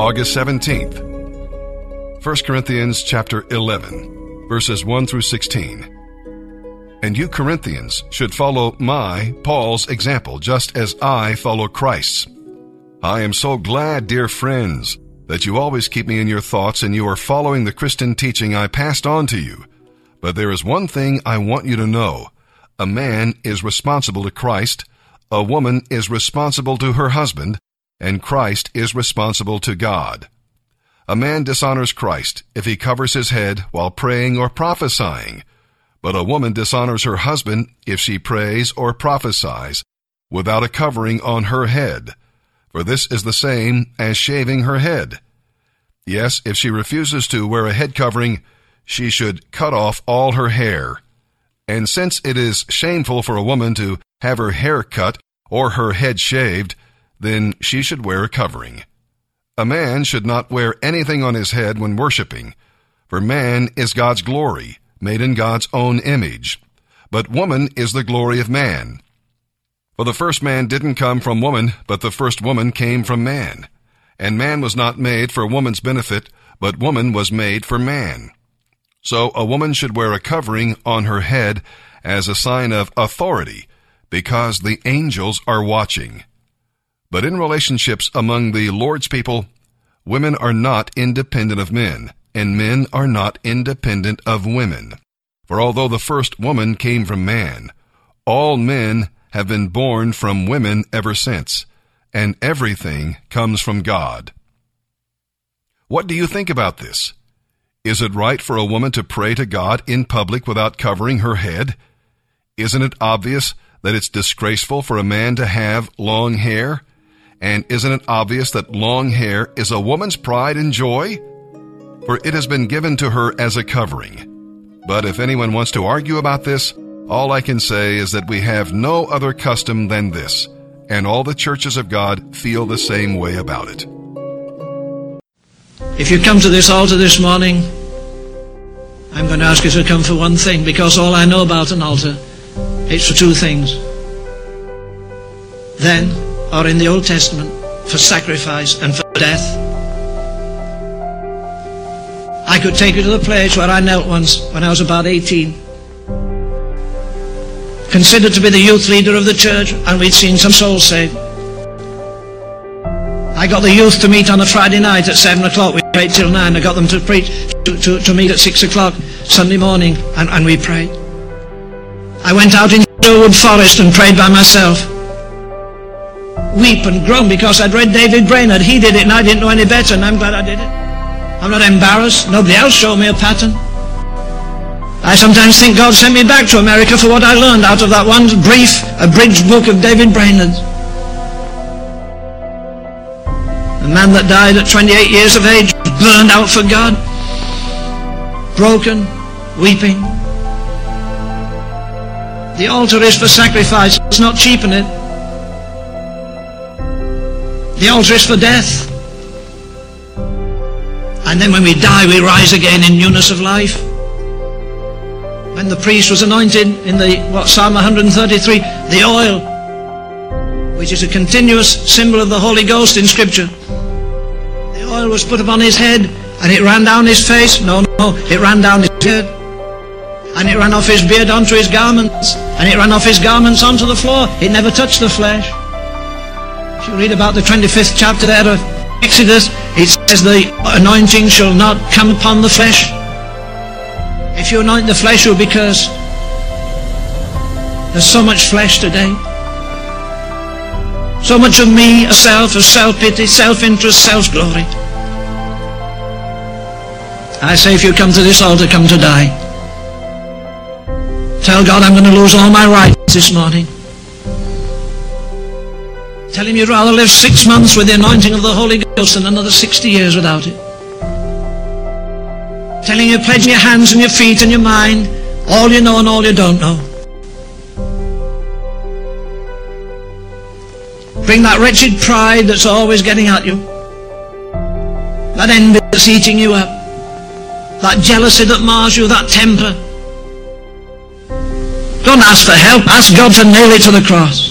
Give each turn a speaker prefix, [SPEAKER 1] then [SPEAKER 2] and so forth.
[SPEAKER 1] August 17th. 1 Corinthians chapter 11, verses 1 through 16. And you Corinthians should follow my, Paul's example, just as I follow Christ's. I am so glad, dear friends, that you always keep me in your thoughts and you are following the Christian teaching I passed on to you. But there is one thing I want you to know. A man is responsible to Christ, a woman is responsible to her husband, and Christ is responsible to God. A man dishonors Christ if he covers his head while praying or prophesying, but a woman dishonors her husband if she prays or prophesies without a covering on her head, for this is the same as shaving her head. Yes, if she refuses to wear a head covering, she should cut off all her hair. And since it is shameful for a woman to have her hair cut or her head shaved, then she should wear a covering. A man should not wear anything on his head when worshiping, for man is God's glory, made in God's own image. But woman is the glory of man. For the first man didn't come from woman, but the first woman came from man. And man was not made for woman's benefit, but woman was made for man. So a woman should wear a covering on her head as a sign of authority, because the angels are watching. But in relationships among the Lord's people, women are not independent of men, and men are not independent of women. For although the first woman came from man, all men have been born from women ever since, and everything comes from God. What do you think about this? Is it right for a woman to pray to God in public without covering her head? Isn't it obvious that it's disgraceful for a man to have long hair? And isn't it obvious that long hair is a woman's pride and joy? For it has been given to her as a covering. But if anyone wants to argue about this, all I can say is that we have no other custom than this, and all the churches of God feel the same way about it.
[SPEAKER 2] If you come to this altar this morning, I'm going to ask you to come for one thing, because all I know about an altar, it's for two things. Then, or in the Old Testament for sacrifice and for death. I could take you to the place where I knelt once when I was about 18. Considered to be the youth leader of the church, and we'd seen some souls saved. I got the youth to meet on a Friday night at 7 o'clock. We prayed till 9. I got them to preach, to, to, to meet at 6 o'clock Sunday morning, and, and we prayed. I went out in Sherwood Forest and prayed by myself weep and groan because I'd read David Brainerd. He did it and I didn't know any better and I'm glad I did it. I'm not embarrassed. Nobody else showed me a pattern. I sometimes think God sent me back to America for what I learned out of that one brief, abridged book of David Brainerd. A man that died at 28 years of age, burned out for God, broken, weeping. The altar is for sacrifice. Let's not cheapen it. The altar is for death. And then when we die, we rise again in newness of life. When the priest was anointed in the what Psalm 133, the oil, which is a continuous symbol of the Holy Ghost in Scripture, the oil was put upon his head and it ran down his face. No, no, it ran down his beard. And it ran off his beard onto his garments. And it ran off his garments onto the floor. It never touched the flesh. If you read about the 25th chapter there of Exodus, it says the anointing shall not come upon the flesh. If you anoint the flesh, it will be cursed. There's so much flesh today. So much of me, a self, a self-pity, self-interest, self-glory. I say if you come to this altar, come to die. Tell God I'm going to lose all my rights this morning. Tell him you'd rather live six months with the anointing of the Holy Ghost than another 60 years without it. Tell him you pledging your hands and your feet and your mind, all you know and all you don't know. Bring that wretched pride that's always getting at you. That envy that's eating you up. That jealousy that mars you, that temper. Don't ask for help. Ask God to nail it to the cross.